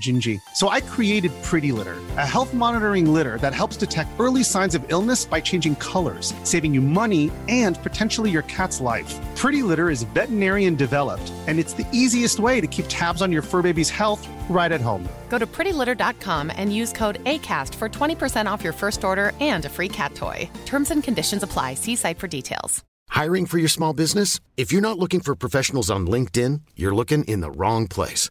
Gingy. So I created Pretty Litter, a health monitoring litter that helps detect early signs of illness by changing colors, saving you money and potentially your cat's life. Pretty Litter is veterinarian developed, and it's the easiest way to keep tabs on your fur baby's health right at home. Go to prettylitter.com and use code ACAST for 20% off your first order and a free cat toy. Terms and conditions apply. See site for details. Hiring for your small business? If you're not looking for professionals on LinkedIn, you're looking in the wrong place.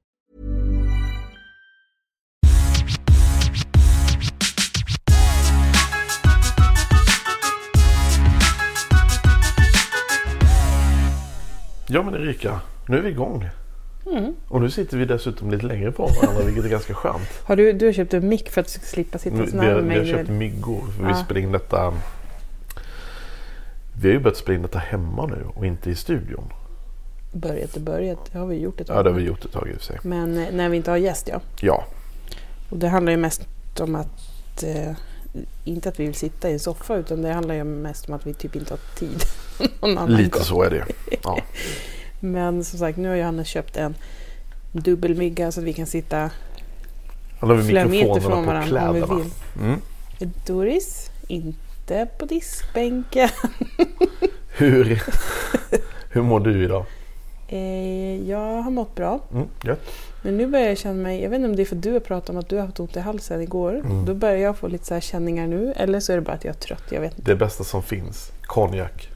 Ja men Erika, nu är vi igång. Mm. Och nu sitter vi dessutom lite längre från varandra vilket är ganska skönt. Har du, du har köpt en mick för att slippa sitta så nära mig? vi har köpt myggor för vi Ja. spelar in detta. Vi har ju börjat spela in detta hemma nu och inte i studion. Börjat och börjat, det har vi gjort ett tag. Ja det har vi gjort ett tag i och för sig. Men eh, när vi inte har gäst ja. Ja, Och det handlar ju mest om att eh, inte att vi vill sitta i en soffa utan det handlar ju mest om att vi typ inte har tid. någon annan lite gång. så är det. Ja. Men som sagt nu har Johannes köpt en dubbelmygga så att vi kan sitta vi flera meter från varandra om vi vill. Mm. Doris, inte på diskbänken. Hur, hur mår du idag? Eh, jag har mått bra. Mm, gött. Men nu börjar jag känna mig, jag vet inte om det är för att du har pratat om att du har haft ont i halsen igår. Mm. Då börjar jag få lite så här känningar nu. Eller så är det bara att jag är trött, jag vet inte. Det bästa som finns, konjak.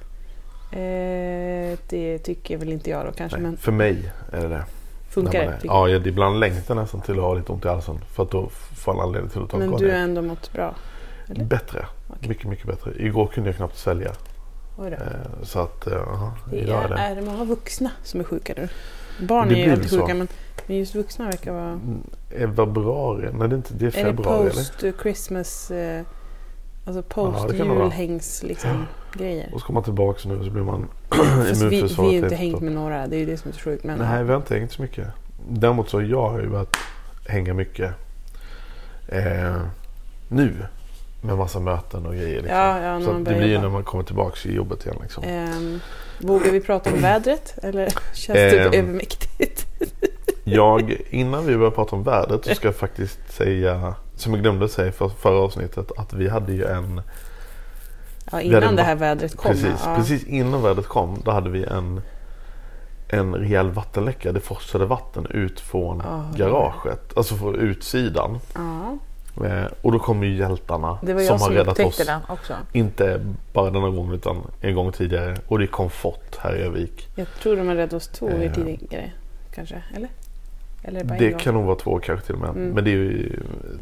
Eh, det tycker väl inte jag då kanske, Nej, men För mig är det det. funkar det? Ja, jag- ibland längtar nästan till att ha lite ont i halsen. För att då får man anledning till att ta Men en du har konjak. ändå mått bra? eller? Bättre. Okej. Mycket, mycket bättre. Igår kunde jag knappt svälja. Eh, Så att, eh, aha, Det är är, det. är det många vuxna som är sjuka nu? Barn Det är ju alltid sjuka men, men just vuxna verkar vara... Mm, februari? Nej, det är inte. Det är Är det februari eller? post Christmas, eh, alltså Ja, post vara. julhängs liksom grejer? Och så kommer man tillbaka nu så blir man Fast vi, vi immunförsvaret har ju inte hängt med några, det är ju det som är så sjukt. Men, Nej, vi har inte hängt så mycket. Däremot så jag har ju börjat hänga mycket eh, nu. Med massa möten och grejer. Liksom. Ja, ja, så det blir ju när man kommer tillbaka i jobbet igen. Liksom. Ehm, vågar vi prata om vädret eller känns det typ övermäktigt? Jag, innan vi börjar prata om vädret så ska jag faktiskt säga, som jag glömde säga för förra avsnittet, att vi hade ju en Ja, innan det va- här vädret kom. Precis, ja. precis innan vädret kom då hade vi en, en rejäl vattenläcka. Det forsade vatten ut från det- garaget, alltså från utsidan. Ja, Eh, och då kommer ju hjältarna det som jag har som räddat oss. den också. Inte bara denna gången utan en gång tidigare. Och det kom fort här i Övik. Jag tror de har räddat oss två gånger Eh. tidigare. Kanske, eller? Eller bara Det kan nog vara två kanske till och med. Mm. Men det är ju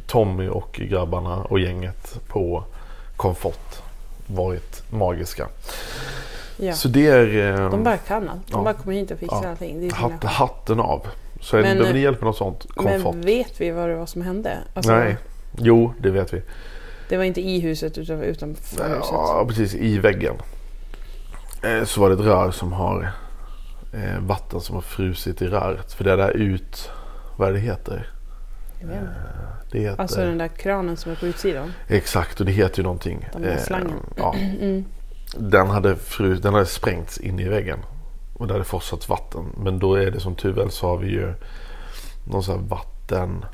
Tommy och grabbarna och gänget på Komfort varit magiska. Ja. Så det är eh, De bara kan allt. De ja. bara kommer hit och fixar Ja. allting. Det är hat, hatten av. Så är Men, det, behöver ni eh, hjälp med något sånt, Komfort. Men vet vi vad det var som hände? Alltså, Nej, jo det vet vi. Det var inte i huset utan utanför huset. Ja, precis i väggen. Eh, Så var det ett rör som har eh, vatten som har frusit i röret. För det är där ut, vad är det heter? Inte. Det heter Alltså den där kranen som är på utsidan. Exakt och det heter ju någonting. Den där slangen. ja. Mm. den, hade fru, den hade sprängts in i väggen. Och det hade forsat vatten. Men då är det som tur väl så har vi ju någon sån här vatten.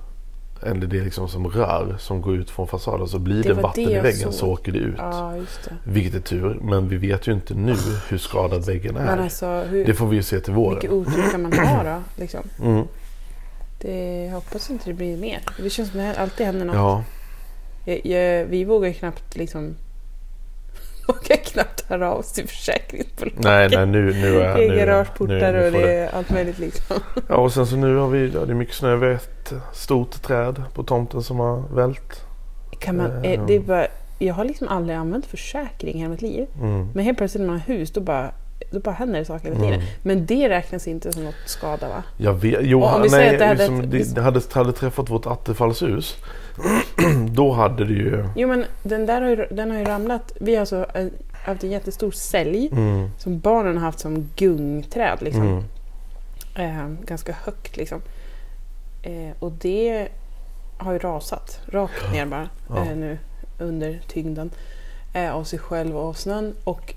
Eller det liksom som rör som går ut från fasaden. Så blir Det det, vatten det i väggen så åker det ut. Ja, just det. Vilket är tur. Men vi vet ju inte nu hur skadad väggen är. Alltså hur det får vi ju se till våren. otur kan man ha då? Liksom? Mm. Det, jag hoppas inte det blir mer. Det känns som att det alltid händer något. Ja, Jag, jag, vi vågar knappt liksom... Vågar knappt höra av oss till försäkringsbolaget. nej, nej nu, nu är nu- garageportar och det är allt möjligt liksom. Ja, och sen så nu har vi, ja, det är mycket snö. Vi har ett stort träd på tomten som har vält. Kan man, Eh, eh, det är bara, jag har liksom aldrig använt försäkring i hela mitt liv. Mm. Men helt plötsligt när man har hus då bara, då bara händer det saker hela tiden. Mm. Men det räknas inte som något skada va? Jag vet, jo, om vi nej, att det hade liksom, ett- det, det hade, hade träffat vårt attefallshus. då hade det ju... Jo men den där har ju, den har ju ramlat. Vi har alltså eh, haft en jättestor sälj Mm, som barnen har haft som gungträd. Liksom. mm, Eh, ganska högt liksom. Eh, och det har ju rasat rakt ner bara Ja. eh, nu under tyngden eh, av sig själv och av snön. Och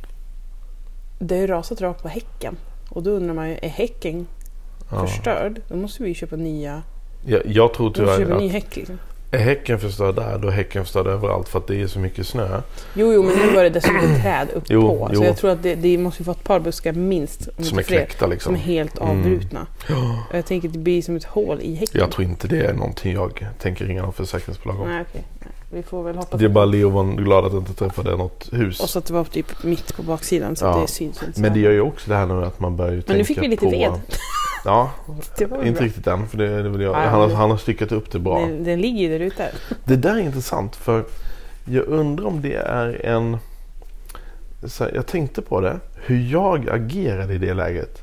det har ju rasat rakt på häcken. Och då undrar man ju, är häcken ja. förstörd? Då måste vi köpa nya. Jag, jag tror köpa tyvärr ny att häck liksom. är häcken förstörd där, då är häcken förstörd överallt för att det är så mycket snö. Jo, jo, men nu var det dessutom träd upp Jo, på. jo. Så jag tror att det, det måste ju vara ett par buskar minst. Om Som är fler, knäckta liksom. som är helt Mm. avbrutna. Och jag tänker att det blir som ett hål i häcken. Jag tror inte det är någonting jag tänker ringa någon försäkringsbolag om. Nej, okej. Vi får väl hoppas Det är bara Leo var glad att jag inte träffade något hus. Och så att det var typ mitt på baksidan så Ja. det syns inte. så Men det gör ju också det här nu att man börjar ju Men tänka nu fick vi lite på... ved. Ja, inte bra. riktigt än. För det, det vill jag. Ja, Han, har, men- han har styckat upp det bra. Den, den ligger ju där ute. Det där är intressant för jag undrar om det är en... Här, jag tänkte på det. Hur jag agerade i det läget.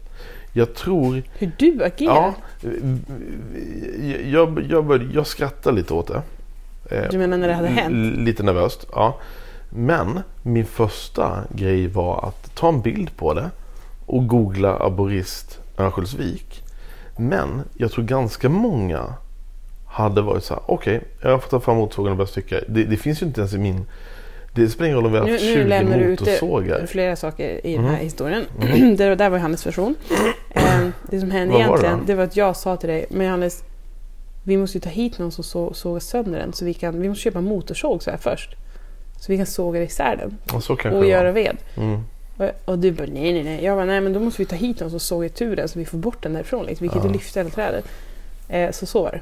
Jag tror... Hur du agerar. Ja, jag, jag, började, jag skrattade lite åt det. Eh, Du menar när det hade hänt? Lite nervöst, ja. Men min första grej var att ta en bild på det och googla aborist Örnsköldsvik. Men jag tror ganska många hade varit så här, okej, jag får ta fram motorsågen och börja stycka. Det, det finns ju inte ens i min... Det spelar ingen roll om vi har Nu, haft nu 20 lämnar du ut motorsågar. flera saker i den Mm. här historien. det där var Johannes version. Eh, det som hände Vad var det egentligen det var att jag sa till dig, men Johannes, vi måste ju ta hit någon som så, sågar sönder den. Så vi, kan, vi måste köpa motorsåg så här först. Så vi kan såga isär den och var. göra ved. Mm. Och, och du bara nej, nej, nej. Jag bara nej, men då måste vi ta hit någon som sågar itu den så vi får bort den därifrån. Liksom. Vi kan inte lyfta hela trädet. Eh, så så var det.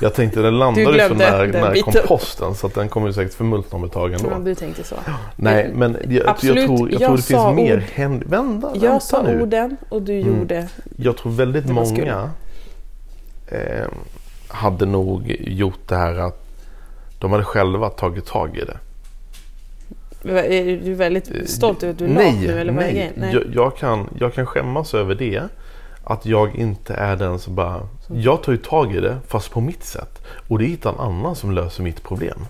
Jag tänkte den landade ju så nära, nära komposten så att den kommer ju säkert förmultna om ett tag ändå. Ja, du tänkte så. Nej, men jag, jag, Absolut, jag tror, jag jag tror det finns mer ord. händ... Vänta, Jag vänta sa nu. orden och du Mm. gjorde... Jag tror väldigt många eh, hade nog gjort det här att de hade själva tagit tag i det. Är du väldigt stolt över att du är Eh, nej, nu eller vad nej. Nej. Jag, jag, kan, jag kan skämmas över det. Att jag inte är den som bara... Jag tar ju tag i det fast på mitt sätt. Och det är inte en annan som löser mitt problem.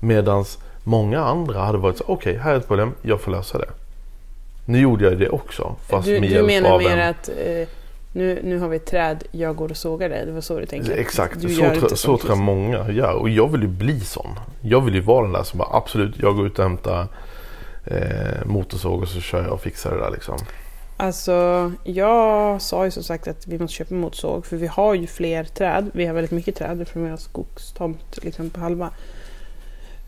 Medan många andra hade varit så okej här är ett problem, jag får lösa det. Nu gjorde jag det också. Fast du, med du hjälp menar av mer en... att eh, nu, nu har vi ett träd, jag går och sågar det. Det var så du tänkte? Exakt, Du så, tror- så tror jag liksom. många gör. Och jag vill ju bli sån. Jag vill ju vara den där som bara absolut, jag går ut och hämtar eh, motorsåg och så kör jag och fixar det där liksom. Alltså, jag sa ju som sagt att vi måste köpa motorsåg för vi har ju fler träd. Vi har väldigt mycket träd för vi har skogstomt liksom på halva.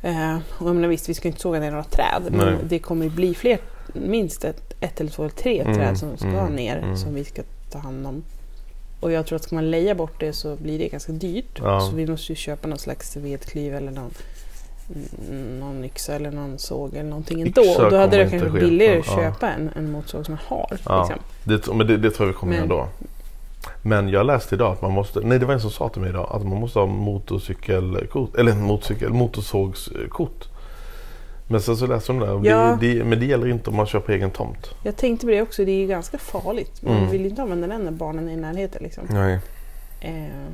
Eh, och jag menar visst, vi ska inte såga ner några träd Nej. men det kommer ju bli fler, minst ett, ett eller två eller tre Mm, träd som ska mm, ner mm. som vi ska ta hand om. Och jag tror att ska man leja bort det så blir det ganska dyrt. Ja. Så vi måste ju köpa någon slags vedklyv eller någon, mm, någon yxa eller någon såg eller någonting ändå. Yxa Och då hade det kanske ske, billigare att men, ja. köpa en, en motorsåg som man har. Ja. Liksom. Det, men det, det tror jag vi kommer Men- göra då. Men jag läste idag att man måste, nej det var en som sa till mig idag att man måste ha motorcykelkort, eller motorcykel, motorsågskort. Men sen så läste de där, Ja. det, det, men det gäller inte om man kör på egen tomt. Jag tänkte på det också, det är ju ganska farligt. Man Mm. vill ju inte använda den när barnen är i närheten. Liksom. Nej. Eh,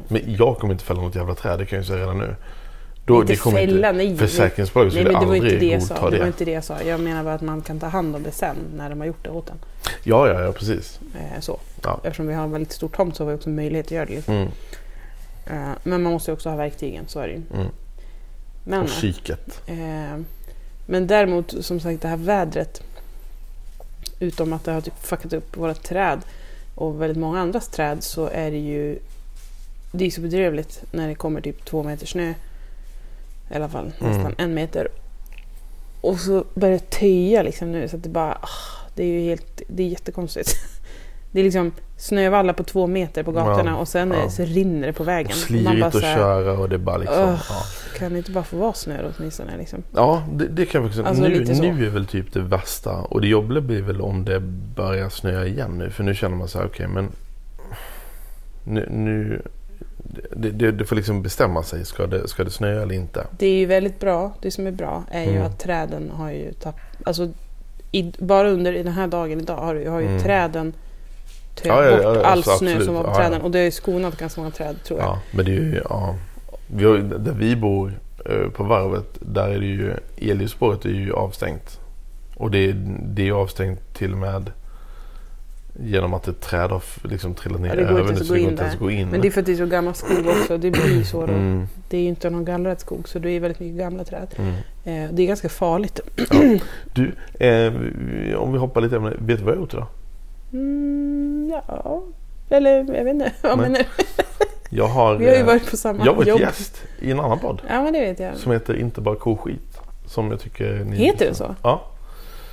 Men jag kommer inte fälla något jävla träd, det kan jag ju säga redan nu. Då, Inte det kommer fälla, inte, nej. Försäkringsbolaget nej skulle men det var aldrig inte det jag godta sa. det. Det var inte det jag sa. Jag menar bara att man kan ta hand om det sen när de har gjort det åt en. Ja, ja, ja, precis. Eh, så. Ja. Eftersom vi har en väldigt stor tomt så har vi också möjlighet att göra det. Liksom. Mm. Eh, men man måste ju också ha verktygen, så är det ju. Mm. Men, Och psyket. eh, men däremot, som sagt, det här vädret. Utom att det har typ fuckat upp våra träd och väldigt många andras träd så är det ju det är så bedrövligt när det kommer typ två meter snö. I alla fall Mm. nästan en meter. Och så börjar det töja liksom nu så att det bara... ah, Det är ju helt... Det är jättekonstigt. Det är liksom... snövallar på två meter på gatorna Ja, och sen ja. så rinner det på vägen. Och slirigt att köra och det bara liksom... Ugh. Ja, Kan det inte bara få vara snö då åtminstone? Liksom? ja det, det kan jag faktiskt Alltså, nu, nu är väl typ det värsta. Och det jobbiga blir väl om det börjar snöa igen nu. För nu känner man så här, okej men... Nu... nu det, det, det får liksom bestämma sig. Ska det, ska det snöa eller inte? Det är ju väldigt bra. Det som är bra är ju Mm. att träden har ju tappat... Alltså, i, bara under i den här dagen idag har, har ju Mm. träden tömt Ja, ja, ja, bort all alltså, snö absolut. som var på Ja, träden. ja. Och det har ju skonat ganska många träd tror jag. Ja, men det är ju... Ja. Vi har, där vi bor eh, på varvet, där är det ju... Elljusspåret är ju avstängt. Och det, är- det är ju avstängt till och med genom att ett träd har liksom trillat ner Ja, det går över nu, så det gå går in inte ens att gå in. Men det är för att det är så gammal skog också. Det blir ju så. Mm, Det är ju inte någon gallrad skog så det är väldigt mycket gamla träd. mm. Eh, det är ganska farligt. Du, eh, om vi hoppar lite, vet du vad jag har gjort idag? Mm, ja, eller jag vet inte. Vad menar du? Jag har, Vi har ju eh, varit på samma jag har varit jobb. gäst i en annan podd Ja men det vet jag. som heter Inte bara koskit. Som jag tycker ni Heter det så? Ja.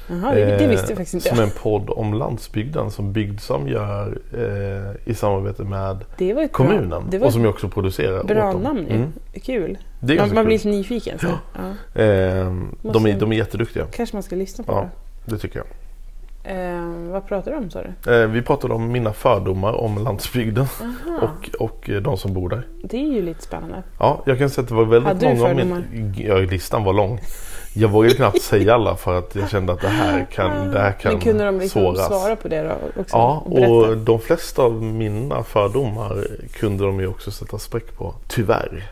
Jaha, det, det Eh, visste jag faktiskt inte. Som är en podd om landsbygden som Bygdsam gör eh, i samarbete med var kommunen. Bra, det var och som jag också producerar bra åt dem. namn ju. Mm. Kul. Man, man blir kul. lite nyfiken. Så. Ja. Eh, de, är, de är jätteduktiga. Kanske man ska lyssna på Ja, det tycker jag. Eh, vad pratar du om sa du? Eh, vi pratade om mina fördomar om landsbygden och, och eh, de som bor där. det är ju lite spännande. Ja, jag kan säga att det var väldigt Hade du många fördomar? min... Ja, listan var lång. Jag vågade knappt säga alla för att jag kände att det här kan, det här kan Men kunde de liksom såras. svara på det då också? Ja, berätta? och de flesta av mina fördomar kunde de ju också sätta spräck på. Tyvärr.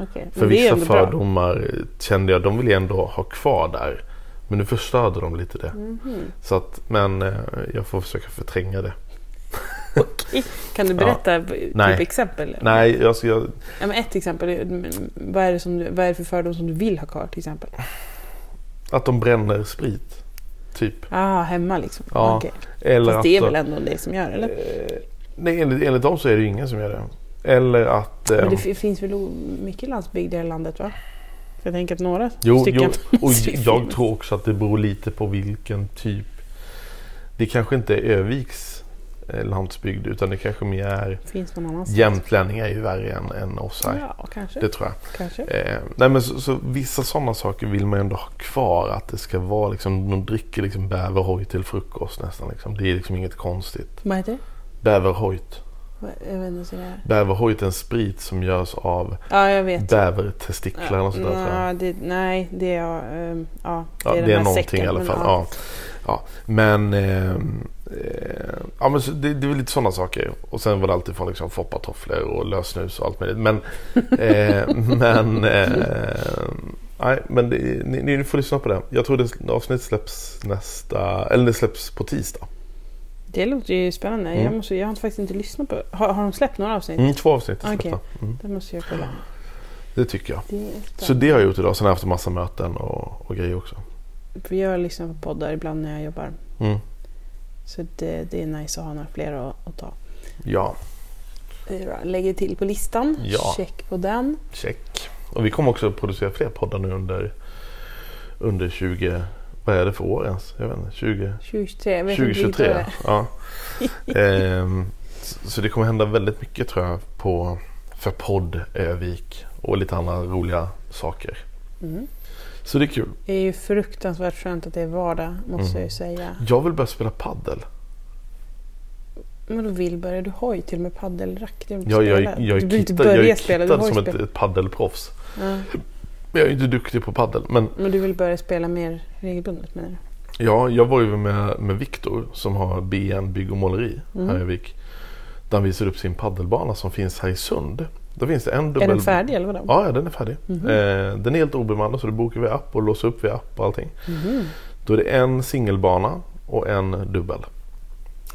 Okej, För vissa ändå bra. fördomar kände jag, de vill jag ändå ha kvar där. Men nu förstörde de lite det. Mhm. Så att, men eh, jag får försöka förtränga det. Okej. Kan du berätta typ Nej. exempel? Nej, jag, ska- Ja, men ett exempel. Vad är, det som du, vad är det för fördom som du vill ha kvar till exempel? att de bränner sprit. Typ. Ah, hemma liksom? Ja, Okej. Eller Fast det är väl ändå det som gör eller? Eh, nej, enligt, enligt dem så är det ingen som gör det. Eller att... Men det f- finns väl mycket landsbygd i det här landet va? Jag tänker att några Jo, jo stycken och ser jag tror också att det beror lite på vilken typ. Det kanske inte är Öviks eh, landsbygd utan det kanske mer är finns någon annanstans. jämtlänningar är ju värre än, än oss här. Ja, kanske. Det tror jag. kanske. Eh, nej men så, så vissa sådana saker vill man ändå ha kvar. Att det ska vara liksom, de dricker liksom bäverhoj till frukost nästan. Liksom. Det är liksom inget konstigt. Vad heter det? Bäverhojt. Jag vet inte det är. Bäverhojt är en sprit som görs av Ja, jag vet. bävertestiklar och sånt där. tror jag. Ja, det, nej, det är... ehm, ja, Ja, det är, den här någonting säcken, i alla men fall. Ja. Ja. Men, ehm, eh, ja, men så det, det är väl lite sådana saker. Och sen var det alltid från liksom foppatofflor och lösnus och allt möjligt. Men, eh, men, eh, nej, men det, ni, ni får lyssna på det. Jag tror det avsnitt släpps nästa, eller det släpps på tisdag. Det låter ju spännande. Mm. Jag, måste, jag har faktiskt inte lyssnat på... Har, har de släppt några avsnitt? Mm, två avsnitt är släppta. Mm, Det måste jag kolla. det tycker jag. Det Så det har jag gjort idag. Sen har jag haft en massa möten och, och grejer också. Jag lyssnar på poddar ibland när jag jobbar. Mm. Så det, det är nice att ha några fler att, att ta. Ja, bra. Lägger till på listan. Ja. Check på den. check. Och vi kommer också att producera fler poddar nu under, under 20... Vad är det för år ens? Jag vet inte. 20... 2023. Jag vet inte riktigt vad 2023. det är. Ja. Ehm, så- det kommer hända väldigt mycket tror jag på, för podd Övik och lite andra roliga saker. Mm. Så det är kul. Det är ju fruktansvärt skönt att det är vardag, måste Mm. jag ju säga. Jag vill börja spela paddel. Men då vill börja, du har ju till och med paddelrack. Du, Jag, jag, jag, du är behöver inte kittad, jag börja är spela, du kittad har ju som spelat. ett paddelproffs. Ja. Men jag är inte duktig på paddel. Men Men du vill börja spela mer regelbundet menar du? ja, jag var ju med, med Viktor som har BN Bygg och Måleri Mm. här i Vik. Där han visar upp sin paddelbana som finns här i Sund. Då finns det en dubbel... Är den färdig eller vadå? Ja, ja, den är färdig. Mhm. Eh, den är helt obemannad så du bokar via app och låser upp via app och allting. Mhm. Då är det en singelbana och en dubbel.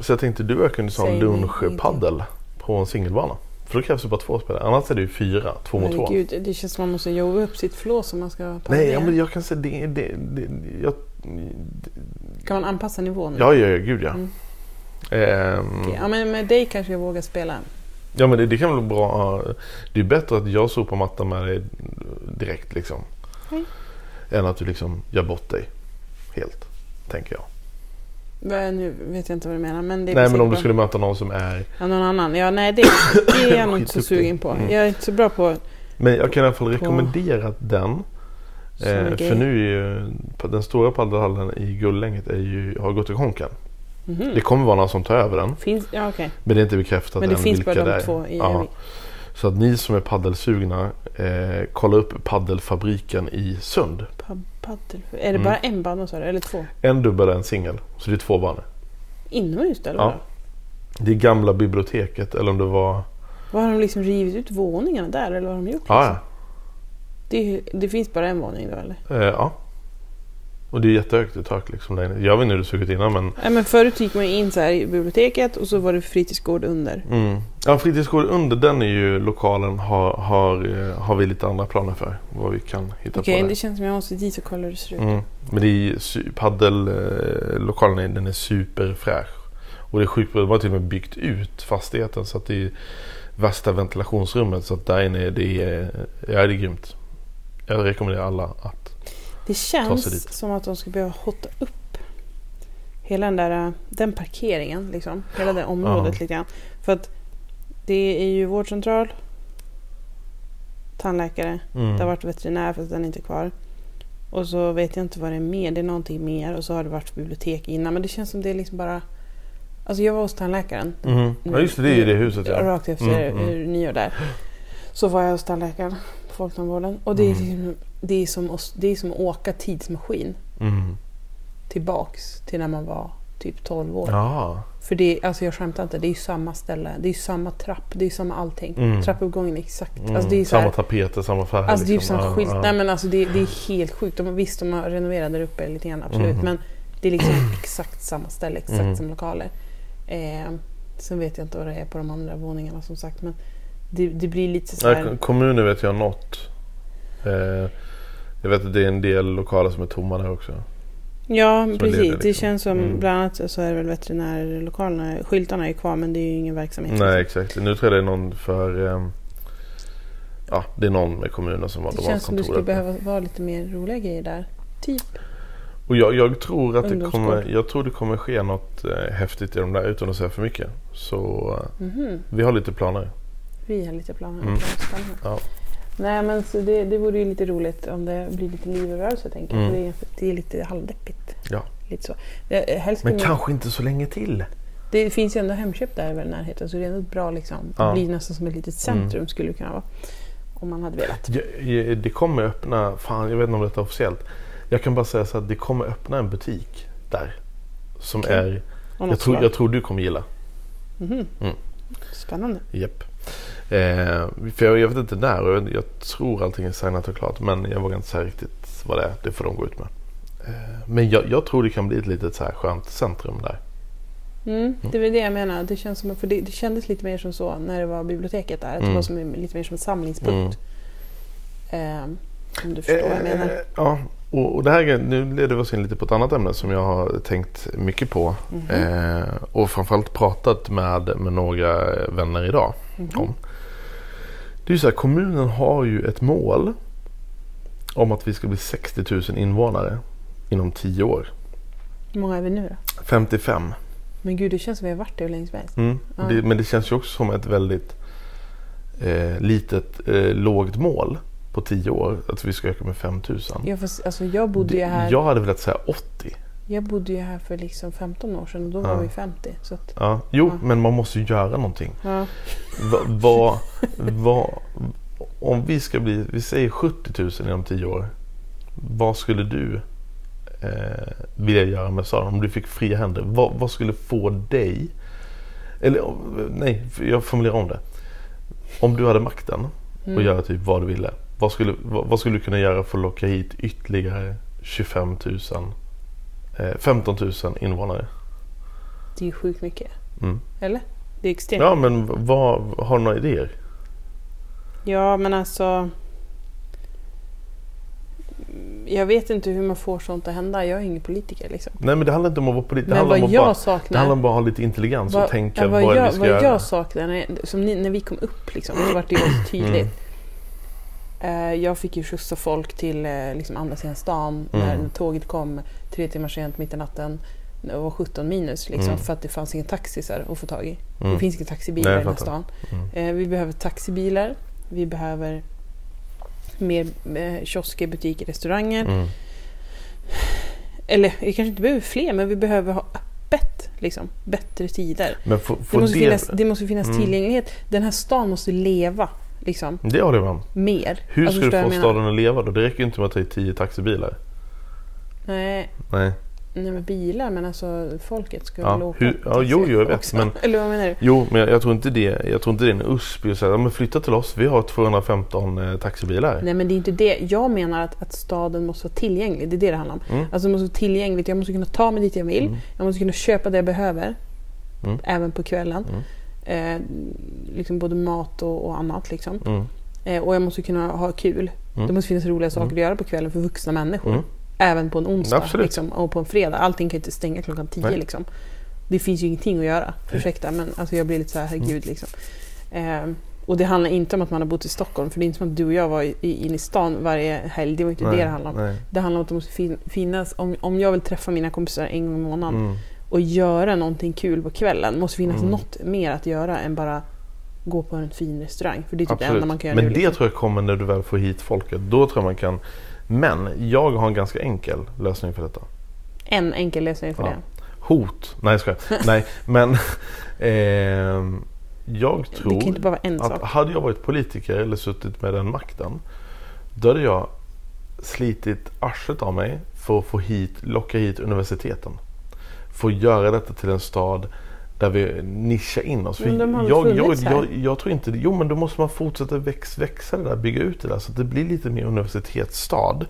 Så jag tänkte du och jag kunde ta en lunchpaddel på en singelbana. För då krävs det bara två spelare. Annars är det ju fyra, två mot två. Herregud, det känns som man måste jobba upp sitt flås om man ska paddla. Nej, ja, men jag kan säga det. det, det jag, Kan man anpassa nivån? ja, ja, ja, gud ja. Mm. Ehm, Ja, men med dig kanske jag vågar spela. ja, men det, det kan väl vara bra. Det är bättre att jag sopar mattan med dig direkt liksom. Mm. Än att du liksom gör bort dig helt, tänker jag. Nu vet jag inte vad du menar men det är Nej men om du skulle möta någon som är... Ja, någon annan. Ja, nej det, det är jag nog inte så sugen på. Mm. Jag är inte så bra på... Men jag kan i alla fall På- rekommendera den. Som Eh, är för nu är ju på den stora paddelhallen i Gullänget är ju, har gått i konken. Mhm. Det kommer vara någon som tar över den. Finns, ja, okej. Men det är inte bekräftat Men det än finns vilka bara det de är. två i ja. Så att ni som är paddelsugna, eh, kolla upp paddelfabriken i Sund. Pa- Paddel. Är det Mm. bara en bana sa du? Eller två? En dubbel och en singel. Så det är två banor. Inomhus då, eller Ja. Det gamla biblioteket eller om det var... Vad har de liksom rivit ut våningarna där eller vad har de gjort? Ja, liksom? det, det finns bara en våning då eller? Eh, ja. Och det är jättehögt i tak liksom. Jag vet inte hur det såg ut innan men... Nej men förut gick man in så här i biblioteket och så var det fritidsgård under. Mm. Ja, fritidsgården under den är ju lokalen har, har, eh, har vi lite andra planer för. Vad vi kan hitta Okej, på det där. känns som jag måste dit och kolla hur det ser ut. Mm. Men det är paddellokalen är, den är superfräsch. Och det är sjukt bra. De har till och med byggt ut fastigheten så att det är värsta ventilationsrummet. Så att där inne det, är- ja, det är grymt. Jag rekommenderar alla att. Det känns som att de ska behöva hotta upp hela den där den parkeringen. Liksom. Hela det området Ja. lite grann. För att det är ju vårdcentral, tandläkare, Mm. det har varit veterinär fast den är inte kvar. Och så vet jag inte vad det är mer. Det är någonting mer. Och så har det varit bibliotek innan. Men det känns som det är liksom bara... Alltså jag var hos tandläkaren. Mhm. Ja just det, det är ju det huset ja. Rakt efter Mm, mm. mm, nyår där. Så var jag hos tandläkaren på Folktandvården. Och det är, Mm. liksom, det, är som, det är som att åka tidsmaskin Mm. tillbaks till när man var typ 12 år. Ja. För det, alltså jag skämtar inte, det är ju samma ställe. Det är ju samma trapp, det är ju samma allting. Mm. Trappuppgången är exakt. Mm. Alltså är samma här, tapeter, samma färg. Alltså det är ju liksom. som Ja, skylt. ja. Nej men alltså det, det är helt sjukt. De, visst de har renoverat där uppe lite grann absolut. Mhm. Men det är liksom exakt samma ställe, exakt Mm. samma lokaler. Eh, sen vet jag inte vad det är på de andra våningarna som sagt. Men det, det blir lite så Ja, här. k- kommunen vet jag något. Eh, jag vet att det är en del lokaler som är tomma där också. Ja det precis. Det, liksom. känns som Mm. bland annat så är det väl veterinärlokalerna. Skyltarna är kvar men det är ju ingen verksamhet. Nej exakt. Nu tror jag det är någon för... ehm, ja det är någon med kommunen som har Det känns som kontor skulle behöva vara lite mer roliga grejer där. Typ. Och jag, jag tror att det kommer, jag tror det kommer ske något eh, häftigt i de där utan att säga för mycket. Så eh, Mhm. vi har lite planer. Vi har lite planer. Mm. Ja. Nej men så det, det vore ju lite roligt om det blir lite liv och rörelse tänker jag. Mm. Det, är, det är lite halvdeppigt. Ja. Lite så. Det, helst Men kanske inte så länge till. det finns ju ändå Hemköp där i närheten så det är ändå bra liksom. Det Ja. Mm. blir nästan som ett litet centrum skulle det kunna vara. Om man hade velat. Ja, Det kommer öppna, fan jag vet inte om detta är officiellt. Jag kan bara säga så att det kommer öppna en butik där. Som Okej. är, jag tror, jag tror du kommer gilla. Mhm. Mm. Spännande. Japp. Eh, för jag, jag vet inte när och jag, jag tror allting är signat och klart. Men jag vågar inte säga riktigt vad det är. Det får de gå ut med. Eh, men jag, jag tror det kan bli ett litet så här skönt centrum där. Mm, det är väl det jag menar. Det, känns som, för det, det kändes lite mer som så när det var biblioteket där. Att det Mm. var som, lite mer som en samlingspunkt. Ehm, om du förstår vad jag menar. Eh, ja, och, och det här nu leder vi oss in lite på ett annat ämne som jag har tänkt mycket på. Mhm. Eh, och framförallt pratat med, med några vänner idag Mhm. om. Det är ju så här, kommunen har ju ett mål om att vi ska bli 60 000 invånare inom 10 år. Hur många är vi nu då? 55. Men gud, det känns som vi har varit det hur länge som helst. Mm. Ja. Det, men det känns ju också som ett väldigt eh, litet eh, lågt mål på 10 år. Att vi ska öka med 5 000. Jag, fast, alltså, jag, bodde ju här, Jag hade velat säga 80. Jag bodde ju här för liksom 15 år sedan och då Ja. var vi 50. Så att, Ja. Jo, Ja. men man måste ju göra någonting. ja. Va, va, va, om vi ska bli, vi säger 70 000 inom 10 år. Vad skulle du eh, vilja göra med staden? Om du fick fria händer. Vad, vad skulle få dig? Eller nej, jag formulerar om det. Om du hade makten och Mm. göra typ vad du ville. Vad skulle, vad, vad skulle du kunna göra för att locka hit ytterligare 25 000, eh, 15 000 invånare? Det är ju sjukt mycket. Mm. Eller? Det är extremt. Ja men vad, har du några idéer? Ja, men alltså... Jag vet inte hur man får sånt att hända. Jag är ingen politiker liksom. Nej men det handlar inte om att vara politisk. Det handlar vad om bara, saknar... det handlar om att ha lite intelligens och tänka ja, vad, vad, jag, vi ska vad göra. jag saknar, när, som ni, när vi kom upp liksom, så vart det ju så tydligt. Mm. Eh, jag fick ju skjutsa folk till eh, liksom andra sidan stan när, Mm. när tåget kom tre timmar sent mitt i natten. det var 17 minus liksom, Mm. för att det fanns inga taxisar att få tag i. Mm. Det finns inga taxibilar Nej, i den här stan. Mm. Eh, vi behöver taxibilar, vi behöver mer kiosker, butiker, restauranger. Mm. Eller vi kanske inte behöver fler, men vi behöver ha öppet. Liksom, bättre tider. Får, Det måste, det, finnas, det måste finnas Mm. tillgänglighet. Den här stan måste leva liksom, det håller jag med om. mer. Hur Alltså, ska du få staden att leva då? Det räcker ju inte med att ta i tio taxibilar. Nej, Nej. nej, men bilar, men alltså folket ska Ja, väl åka hur- ja, jo, jo, jag vet, också. men- Eller vad menar du? Jo, men jag, jag tror inte det. Jag tror inte det är en USP att säga ja, men flytta till oss. Vi har 215 eh, taxibilar. Nej men det är inte det. Jag menar att, att staden måste vara tillgänglig. Det är det det handlar om. Mm. Alltså det måste vara tillgängligt. Jag måste kunna ta mig dit jag vill. Mm. Jag måste kunna köpa det jag behöver. Mm. Även på kvällen. Mm. Eh, liksom både mat och, och annat. Liksom. Mm. Eh, och jag måste kunna ha kul. Mm. Det måste finnas roliga saker Mm. att göra på kvällen för vuxna människor. Mm. Även på en onsdag liksom, och på en fredag. Allting kan ju inte stänga klockan tio. Nej. Liksom. Det finns ju ingenting att göra. Ursäkta men alltså, jag blir lite så här, herregud. Mm. Liksom. Eh, och det handlar inte om att man har bott i Stockholm. För det är inte som att du och jag var i, inne i stan varje helg. Det var inte det det handlar om. Nej. Det handlar om att det måste fin- finnas, om, om jag vill träffa mina kompisar en gång i månaden Mm. Och göra någonting kul på kvällen. måste finnas Mm. något mer att göra än bara gå på en fin restaurang. För det är typ det Absolut. enda man kan göra Men nu. det liksom. tror jag kommer när du väl får hit folket. Då tror jag man kan. Men jag har en ganska enkel lösning för detta. En enkel lösning för Ja. det. Hot. Nej, jag skojar. Nej, men ehm, jag Det tror att sak. hade jag varit politiker eller suttit med den makten. Då hade jag slitit arslet av mig för att få hit, locka hit universiteten. Få göra detta till en stad där vi nischar in oss. Men de har jag, jag, jag, jag tror inte det. Jo men då måste man fortsätta väx, växa det där, bygga ut det där så att det blir lite mer universitetsstad.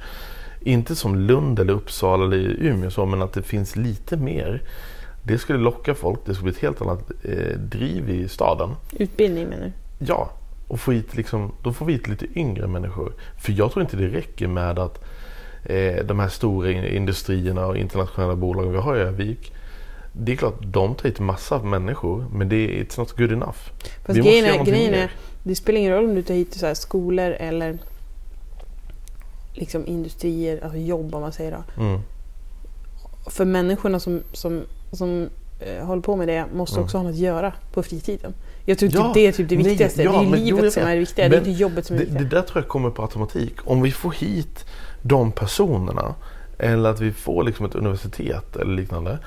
Inte som Lund eller Uppsala eller Umeå så, men att det finns lite mer. Det skulle locka folk, det skulle bli ett helt annat eh, driv i staden. Utbildning menar du? Ja, och få hit liksom, då får vi hit lite yngre människor. För jag tror inte det räcker med att eh, de här stora in- industrierna och internationella bolagen vi har i Övik. Det är klart, de tar hit massa människor, men det är it's not good enough. Fast Vi grejen, är, grejen är, det spelar ingen roll om du tar hit så här skolor eller liksom industrier, alltså jobb om man säger då. Mm. För människorna som, som, som eh, håller på med det måste Mm. också ha något att göra på fritiden. Jag tror Ja, typ det är typ det nej, viktigaste. ja, det är jo, livet jag som är det viktiga, det är inte jobbet som är Det, viktigt. det där tror jag kommer på automatik. Om vi får hit de personerna eller att vi får liksom ett universitet eller liknande.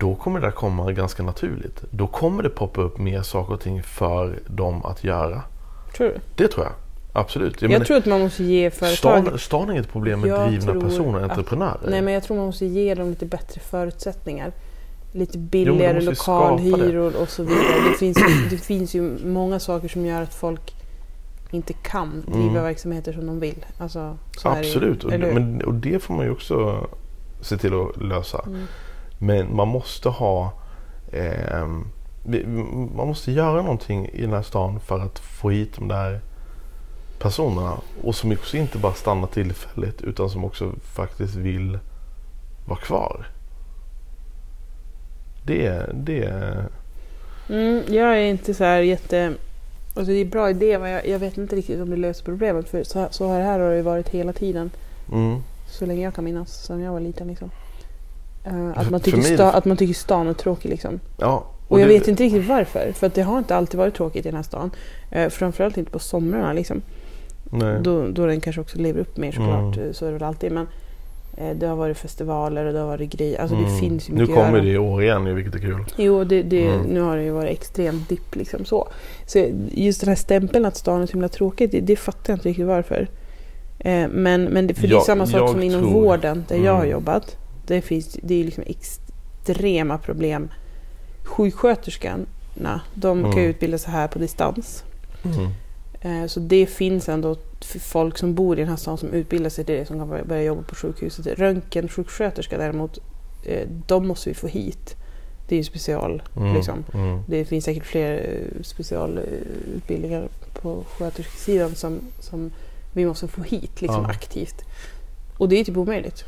Då kommer det där komma ganska naturligt. Då kommer det poppa upp mer saker och ting för dem att göra. Tror du? Det tror jag. Absolut. Jag Jag, menar, tror att man måste ge företag... stan, stan är inget problem med Jag drivna personer, att- entreprenörer. Nej men jag tror man måste ge dem lite bättre förutsättningar. Lite men billigare det. lokalhyror och så vidare. Det finns, det finns ju många saker som gör att folk inte kan driva Mm. verksamheter som de vill. Alltså, så är det. Absolut. Och, hur? men, och det får man ju också se till att lösa. Mm. Men man måste ha vi- man måste göra någonting i den här stan för att få hit de där personerna. Och som också inte bara stannar tillfälligt utan som också faktiskt vill vara kvar. Det, det Mm, jag är inte så här jätte... Alltså det är en bra idé men jag, jag vet inte riktigt om det löser problemet. För så, så här, har det varit hela tiden. mm, Så länge jag kan minnas, sen jag var liten. Liksom. Eh, att, man tycker sta, att man tycker stan är tråkig. Liksom. ja. Och jag det- vet inte riktigt varför. För att det har inte alltid varit tråkigt i den här stan. Uh, framförallt inte på somrarna. Liksom. Nej. Då, då den kanske också lever upp mer såklart. Mm. eh, Så är det väl alltid. Men eh, det har varit festivaler och det har varit grejer. Alltså Mm. det finns ju Nu mycket att kommer det i år igen vilket är kul. Jo, det, det, Mm. nu har det ju varit extrem dipp liksom så. Så just den här stämpeln att stan är så himla tråkigt, det, det fattar jag inte riktigt varför. Eh, men, men det, för det är Jag- samma sak som inom tror- vården där jag har Mm. jobbat. Det, finns, det är liksom extrema problem. Sjuksköterskorna, de kan ju Mm. utbilda sig här på distans. Mm. Eh, Så det finns ändå folk som bor i den här stan som utbildar sig till det som kan börja- jobba på sjukhuset. Röntgensjuksköterska däremot, eh, de måste vi få hit. Det är ju special. Mm. Liksom. Mm. Det finns säkert fler eh, specialutbildningar på sköterskesidan som, som vi måste få hit liksom, Ja. aktivt. Och det är typ omöjligt.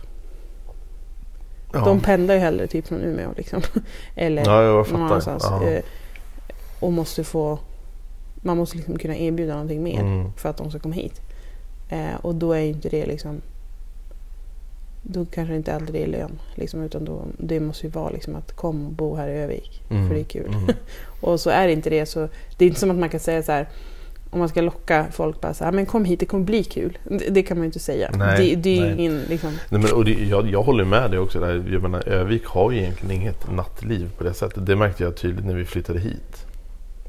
Ja. De pendlar ju hellre typ från Umeå liksom. Eller ja, jag någon annanstans. Ja. eh, Och måste få... Man måste liksom kunna erbjuda någonting mer Mm. för att de ska komma hit. Eh, och då är ju inte det liksom... då kanske inte alltid det är lön. Liksom, utan då, det måste ju vara liksom att kom och bo här i Övik, Mm, för det är kul. mm. och så är det inte det. Så det är inte som att man kan säga så här, om man ska locka folk bara så här, men kom hit, det kommer bli kul. Det, det kan man ju inte säga. Nej, det, det nej. ingen, liksom, Nej, men, och det, jag, jag håller med dig också. Där. Jag menar, Övik har ju egentligen inget nattliv på det sättet. Det märkte jag tydligt när vi flyttade hit.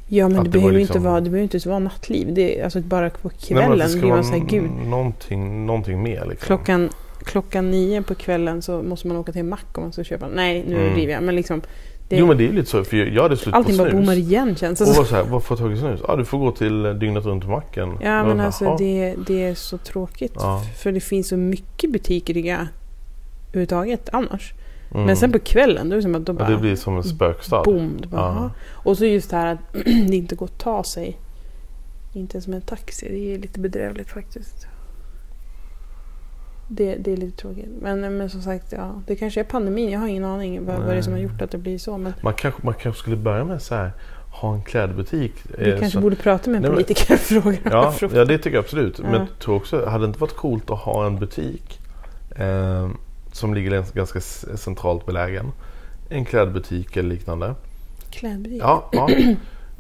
Ja men det, det behöver liksom- inte vara, det behöver inte vara nattliv. Det är, alltså bara på Nej, kvällen det ska blir man såhär, gud. Någonting, någonting mer liksom. Klockan, klockan nio på kvällen så måste man åka till en mack om man ska köpa. Nej, nu Mm. driver jag. Men liksom, det, Jo men det är lite så. För jag, hade slut allting på bara snus. bommar igen känns det Och var så här, vad får jag tag i snus? Ja du får gå till eh, dygnet runt macken. Ja men bara, alltså det, det är så tråkigt. Ja. För det finns så mycket butiker jag. Överhuvudtaget annars. Mm. Men sen på kvällen då är det som att då ja, bara... det blir som en spökstad. Boom. Bara, Ja. Och så just det här att det inte går att ta sig. Inte ens med en taxi. Det är lite bedrövligt faktiskt. Det, det är lite tråkigt. Men, men som sagt, ja, det kanske är pandemin. Jag har ingen aning vad, vad det är som har gjort att det blir så. Men Man, kanske, man kanske skulle börja med så här, ha en klädbutik. vi eh, kanske så- borde prata med en men- politiker och fråga. Ja, ja, det tycker jag absolut. Men Ja. jag tror också, hade det inte varit coolt att ha en butik eh, som ligger ganska- centralt belägen? En klädbutik eller liknande. Klädbutik. Ja, ja.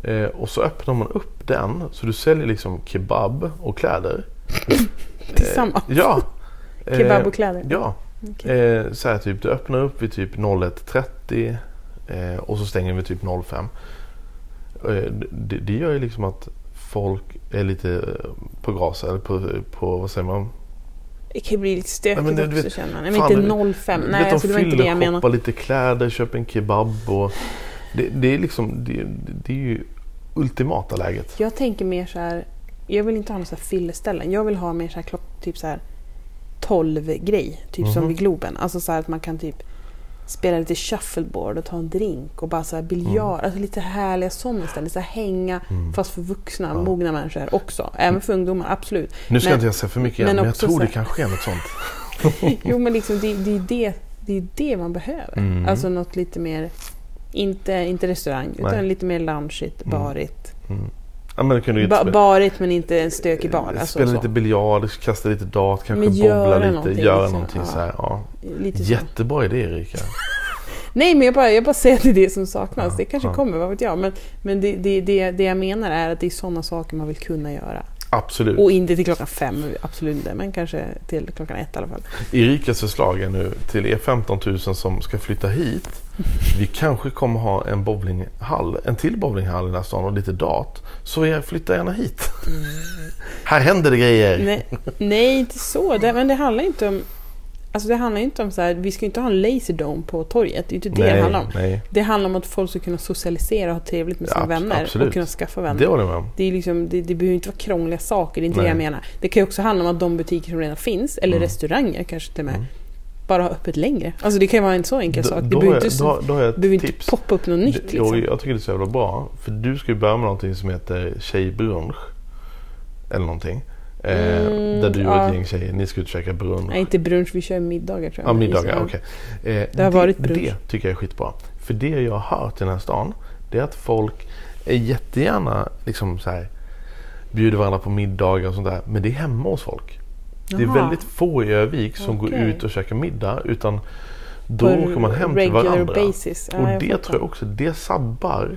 Eh, och så öppnar man upp den så du säljer liksom kebab och kläder. Tillsammans. Ja. Eh, Kebab och kläder. Ja. Okej. Eh, så här typ, du öppnar upp vid typ 01.30 eh, och så stänger vi typ 05. Eh, det, det gör ju liksom att folk är lite på gras eller på, på vad säger man? Det kan ju bli lite stökigt Ja, men också vet- känner man. Nej, men inte 05. Du Nej, vet, alltså, det var inte det jag menade. lite kläder, köper en kebab och det, det är liksom det, det är ju ultimata läget. Jag tänker mer så här. Jag vill inte ha några fylleställen. Jag vill ha mer så här klock, typ så här 12 grej. Typ som Mhm. vid Globen. Alltså så att man kan typ spela lite shuffleboard och ta en drink och bara så här biljard. Mm. Alltså lite härliga sådana ställen. Så här hänga fast för vuxna, mogna människor också. Även för ungdomar, absolut. Nu ska Men- inte jag säga för mycket igen, men men, jag tror det kanske är något sånt. Jo men liksom det, det är det, det är det man behöver. Mm. Alltså något lite mer, inte, inte restaurang, utan Nej. lite mer loungeigt, barigt. Ja, men inte Ba, barigt men inte en stökig bar. Alltså, spela lite biljard, kasta lite dart, kanske bobbla lite, någonting, göra liksom. någonting Ja. så här. Ja. Lite så. Jättebra idé Erika. Nej men jag bara, jag bara säger att det är det som saknas. Ja, det kanske kommer, vad vet jag. Men, men det, det, det, det jag menar är att det är sådana saker man vill kunna göra. Absolut. Och inte till klockan fem, absolut inte. Men kanske till klockan ett i alla fall. Erikas förslag är nu till er 15 000 som ska flytta hit. Vi kanske kommer ha en bowlinghall, en till bowlinghall i den här stan och lite dart. Så er flytta gärna hit. här händer det grejer. Nej, nej inte så. Det, men det handlar inte om... Alltså det handlar inte om så här, vi ska inte ha en laserdome på torget. Det är inte det det handlar om. nej. Det handlar om att folk ska kunna socialisera och ha trevligt med sina Ja, vänner. absolut. Och kunna skaffa vänner. Det håller jag med om. Det, är liksom, det, det behöver inte vara krångliga saker, det är inte Nej. det jag menar. Det kan ju också handla om att de butiker som redan finns, eller Mm. restauranger kanske till och med, bara ha öppet längre. Alltså det kan ju vara en så enkel Då, sak. Det då, behöver har inte, jag- då, då jag behöver inte poppa upp något nytt Det- jo, liksom. jag tycker det är så jävla bra. För du ska ju börja med någonting som heter tjejbrunch. Eller någonting. Mm, där du och ja. ett gäng tjejer, ni ska ut och käka brunch. Nej, inte brunch, vi kör middagar tror jag. Ja, middagar, okej. Eh, Det har varit brunch. Det tycker jag är skitbra. För det jag har hört i den här stan, det är att folk är jättegärna liksom så här, bjuder varandra på middagar och sånt där. Men det är hemma hos folk. Det är Jaha. väldigt få i Övik som går Okej. ut och käkar middag. Utan då På åker man hem till varandra. basis. Ja, och det tror jag också, det sabbar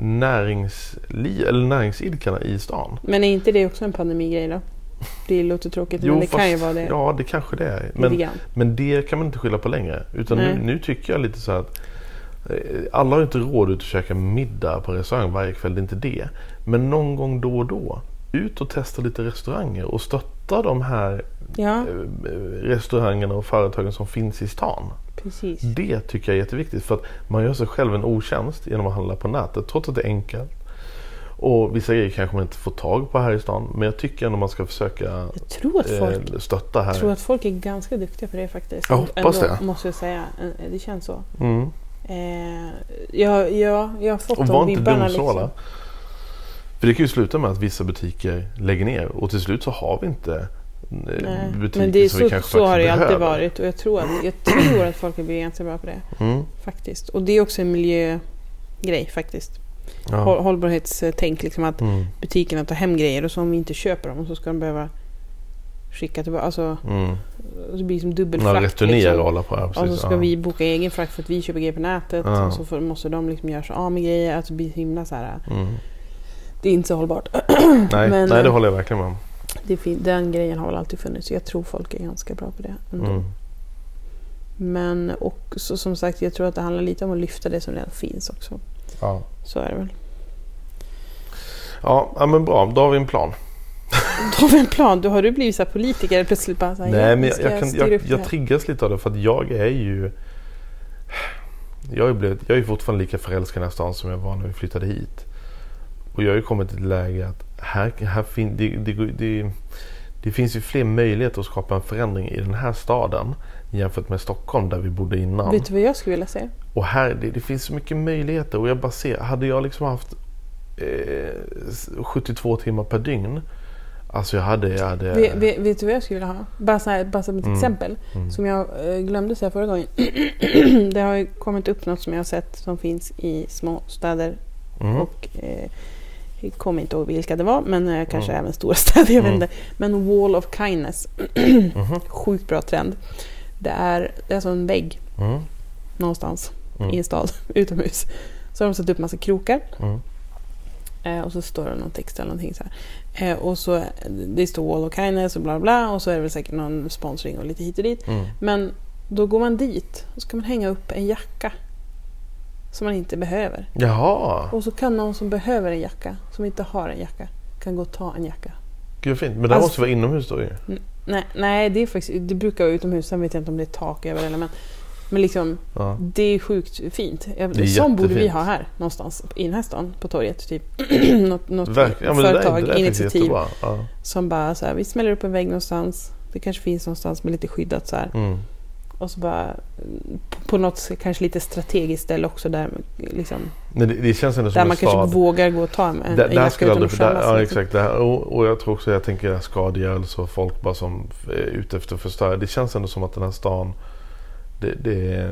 näringsli, eller näringsidkarna i stan. Men är inte det också en pandemigrej då? Det låter tråkigt, men det kan ju vara det. Ja, det kanske det är. Men, men det kan man inte skylla på längre. Utan nu, nu tycker jag lite så att eh, alla har inte råd ut att käka middag på restaurang varje kväll. Det är inte det. Men någon gång då och då. Ut och testa lite restauranger och stötta de här Ja, eh, restaurangerna och företagen som finns i stan. precis. Det tycker jag är jätteviktigt för att man gör sig själv en otjänst genom att handla på nätet trots att det är enkelt. Och vissa grejer kanske man inte får tag på här i stan men jag tycker ändå man ska försöka Jag tror att folk, eh, stötta här. jag tror att folk är ganska duktiga på det faktiskt. Jag hoppas Ändå, det. måste jag säga. Eh, Det känns så. Mm. Eh, jag, jag, jag har fått Och de var inte dumsnåla. liksom. För det kan ju sluta med att vissa butiker lägger ner och till slut så har vi inte Nej, butiker men det är som vi så, kanske så har det faktiskt alltid behöver. varit och jag tror, att, jag tror att folk har blivit ganska bra på det. Mm. Faktiskt. Och det är också en miljögrej faktiskt. Ja. Håll, hållbarhetstänk liksom att Mm. butikerna tar hem grejer och så om vi inte köper dem så ska de behöva skicka tillbaka. Alltså, Mm. det blir som dubbelfrakt. returnerar liksom. hålla på. Ja, Och så ska ja. vi boka egen frakt för att vi köper grejer på nätet. Ja. Och så får, måste de liksom göra sig av med grejer. Alltså det blir himla så här. Mm. Det är inte så hållbart. Nej, Men, nej, det eh, håller jag verkligen med om. Den grejen har väl alltid funnits. Jag tror folk är ganska bra på det. Ändå. Mm. Men och så, som sagt, jag tror att det handlar lite om att lyfta det som redan finns också. Ja. Så är det väl. Ja, ja, men bra. Då har vi en plan. Då har vi en plan. Då har du blivit så politiker plötsligt bara så här, Nej, men jag, jag, kan, jag, jag triggas lite av det för att jag är ju... Jag är, blivit, jag är fortfarande lika förälskad i den här stan som jag var när vi flyttade hit. Och jag har ju kommit till ett läge att här, här fin, det, det, det, det finns ju fler möjligheter att skapa en förändring i den här staden jämfört med Stockholm där vi bodde innan. Vet du vad jag skulle vilja säga? Och här, det, det finns så mycket möjligheter och jag bara ser, hade jag liksom haft eh, 72 timmar per dygn. Alltså jag hade, jag hade... Vet, vet, vet du vad jag skulle vilja ha? Bara, så här, bara som ett Mm. exempel. Mm. Som jag eh, glömde säga förra gången. det har ju kommit upp något som jag har sett som finns i små städer. Mm. Och eh, jag kommer inte ihåg vilka det var. Men eh, kanske Mm. även stora städer. Jag Mm. Men Wall of Kindness. Mhm. Sjukt bra trend. Det är, det är alltså en vägg Mm. någonstans Mm. i en stad utomhus. Så har de satt upp massa krokar. Mm. Eh, och så står det någon text eller någonting så här. Eh, och så det står Wall of Kindness och bla bla. Och så är det väl säkert någon sponsring och lite hit och dit. Mm. Men då går man dit och så kan man hänga upp en jacka. Som man inte behöver. Jaha, Och så kan någon som behöver en jacka, som inte har en jacka, kan gå och ta en jacka. gud vad fint. Men det här Alltså- måste vara inomhus då ju. Nej, nej det, är faktiskt, det brukar vara utomhus. Sen vet jag inte om det är tak över eller men, men liksom Ja. det är sjukt fint. Det är sån borde vi ha här någonstans i den här stan på torget. Typ. något något. Ja, företag, där initiativ. Ja. som bara så här, vi smäller upp en vägg någonstans. Det kanske finns någonstans med lite skyddat så här. Mm. Och så bara på, något kanske lite strategiskt ställe också där, liksom, Men det, det känns ändå som där man stad. kanske vågar gå och ta en, en Där, jacka utan aldrig, att skämmas. ja liksom. exakt. Det här, och, och jag tror också, jag tänker skadegörelse och folk bara som är ute efter att förstöra. Det känns ändå som att den här stan, det, det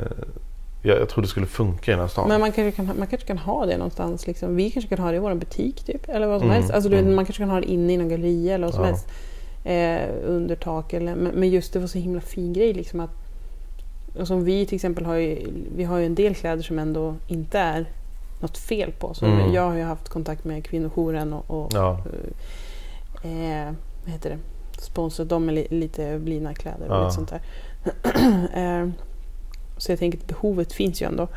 jag, jag tror det skulle funka i den här stan. Men man kanske, kan, man kanske kan ha det någonstans. Liksom. Vi kanske kan ha det i vår butik typ. Eller vad som Mm, helst. Alltså, du, mm. Man kanske kan ha det inne i någon galleria eller vad som Ja. helst. Eh, under tak. Eller, men, men just det var så himla fin grej. Liksom, att, och som vi till exempel har ju, vi har ju en del kläder som ändå inte är något fel på. Så Mm. Jag har ju haft kontakt med kvinnojouren och, och ja. eh, vad heter det? sponsrat dem med li, lite blivna kläder och Ja. lite sånt där. eh, så jag tänker att behovet finns ju ändå.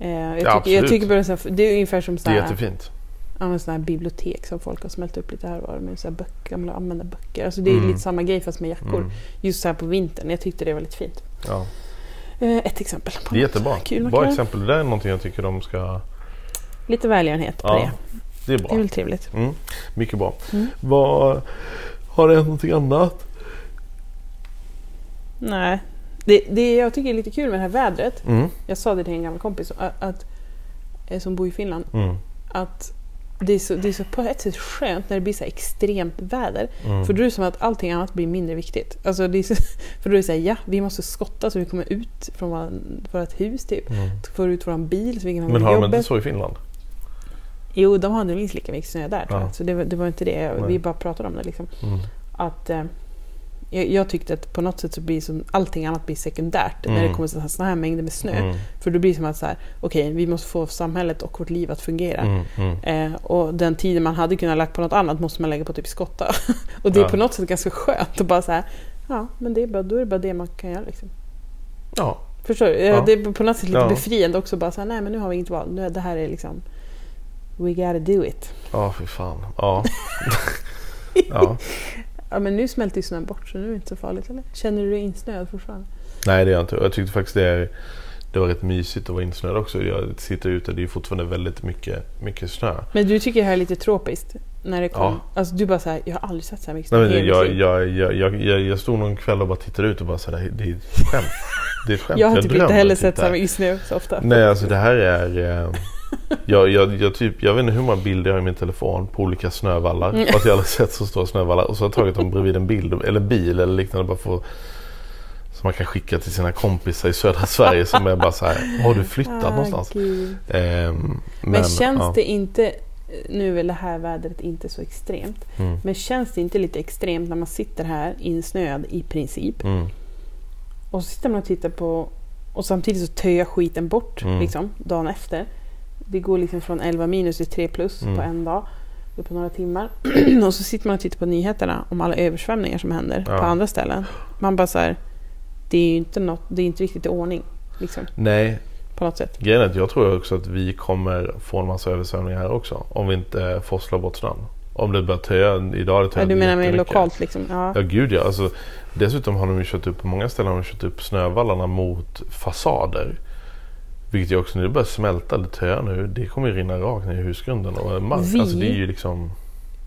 Eh, jag, tycker, jag tycker bara så här, det är ungefär som Det så är här, jättefint. ja, såna här bibliotek som folk har smält upp lite här och var med så här böcker, gamla använda böcker. Alltså det är Mm. lite samma grej fast med jackor. Mm. Just så här på vintern. Jag tyckte det var lite fint. Ja. Eh, ett exempel. På Det är något jättebra. Kul Bra exempel. Det där är någonting jag tycker de ska... Lite välgörenhet på Ja, det. Det är Det är bra. väl trevligt. Mm. Mycket bra. Mm. Vad, har det hänt någonting annat? Nej. Det, det jag tycker är lite kul med det här vädret. Mm. Jag sa det till en gammal kompis att, att, som bor i Finland. Mm. att det är, så, det är så på ett sätt skönt när det blir så extremt väder. Mm. För då är det som att allting annat blir mindre viktigt. Alltså det är så, för då är det såhär, ja vi måste skotta så vi kommer ut från våra, vårt hus typ. Mm. Får ut våran bil så vi kan ha Men har de inte så i Finland? Jo, de hade minst lika mycket snö där Ja. Så det, var- det var inte det. Vi bara pratade om det liksom. Mm. Att, eh, jag, jag tyckte att på något sätt så blir som, allting annat blir sekundärt när Mm. det kommer sådana här, här mängder med snö. Mm. För då blir det som att så här, okej vi måste få samhället och vårt liv att fungera. Mm. Mm. Eh, och den tiden man hade kunnat lagt på något annat måste man lägga på typ skotta. och det är Ja. på något sätt ganska skönt att bara säga ja men det är bara, då är det bara det man kan göra liksom. Ja. Förstår du? Eh, Ja. Det är på något sätt lite Ja. befriande också bara säga nej men nu har vi inget val. Nu, det här är liksom We gotta do it. Ja, fy fan. Ja. ja. Ja men nu smälter ju snön bort så nu är det inte så farligt eller? Känner du dig insnöad fortfarande? Nej, det gör jag inte. Jag tyckte faktiskt det, är, det var rätt mysigt att vara insnöad också. Jag sitter ute, det är fortfarande väldigt mycket, mycket snö. Men du tycker det här är lite tropiskt? När det kom? Ja. Alltså du bara såhär, jag har aldrig sett så här mycket Nej, snö men i hela jag, jag, jag, jag, jag, jag stod någon kväll och bara tittade ut och bara så här, det är ett skämt. Det är ett skämt. Jag har typ inte drömmer heller sett så här mycket snö så ofta. Nej, alltså det här är... Eh, jag, jag, jag, typ, jag vet inte hur många bilder jag har i min telefon på olika snövallar. Mm. Fast jag aldrig sett så stora snövallar. Och så har jag tagit dem bredvid en bild, eller bil eller liknande. Bara för, som man kan skicka till sina kompisar i södra Sverige. Som är bara så här, har du flyttat Ah, någonstans? Ehm, men, Men, känns ja. det inte nu är väl det här vädret inte så extremt. Mm. Men känns det inte lite extremt när man sitter här insnöad i princip Mm. och så sitter man och tittar på och samtidigt så töar skiten bort Mm. liksom, dagen efter. Det går liksom från 11 minus till 3 plus Mm. på en dag. På några timmar. och så sitter man och tittar på nyheterna om alla översvämningar som händer Ja. på andra ställen. Man bara så här, det är ju inte, något, det är inte riktigt i ordning. Liksom, Nej, på något sätt. grejen jag tror också att vi kommer få en massa översvämningar här också. Om vi inte forslar bort snön. Om det börjar töa. Idag det Ja, du menar med lokalt liksom? Ja. Ja gud ja. Alltså, dessutom har de ju kört upp på många ställen har de kört upp snövallarna mot fasader. Vilket ju också det börjar smälta, det töar nu, det kommer ju rinna rakt ner i husgrunden och mark. Vi- Alltså det är ju liksom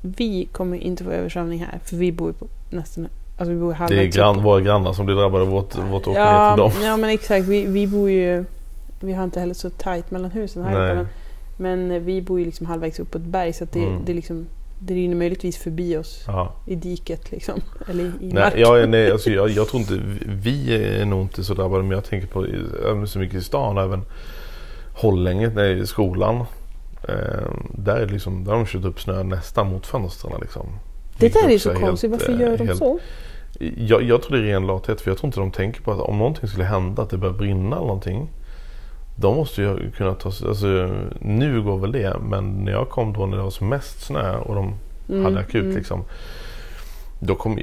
Vi kommer inte få översvämning här för vi bor ju på nästan Alltså vi bor Det är halvvägs grann, våra grannar som blir drabbade av vårt, vårt åka ner ja, till dem. ja men exakt. Vi, vi bor ju... Vi har inte heller så tajt mellan husen här uppe. Men, men vi bor ju liksom halvvägs upp på ett berg så det, Mm. det, liksom, det rinner möjligtvis förbi oss Ja. i diket liksom. Eller i Nej, marken. jag, nej alltså jag, jag tror inte, vi är nog inte så drabbade men jag tänker på även så mycket i stan även Hållänge, nej, skolan. Eh, där, liksom, där har de kört upp snö nästan mot fönstren. Liksom. det där är så konstigt. Varför eh, gör de helt- så? Jag, jag tror det är ren lathet för jag tror inte de tänker på att om någonting skulle hända, att det börjar brinna eller någonting. De måste ju kunna ta sig, alltså nu går väl det men när jag kom då när det var som mest snö och de Mm, hade akut mm. liksom. Då kom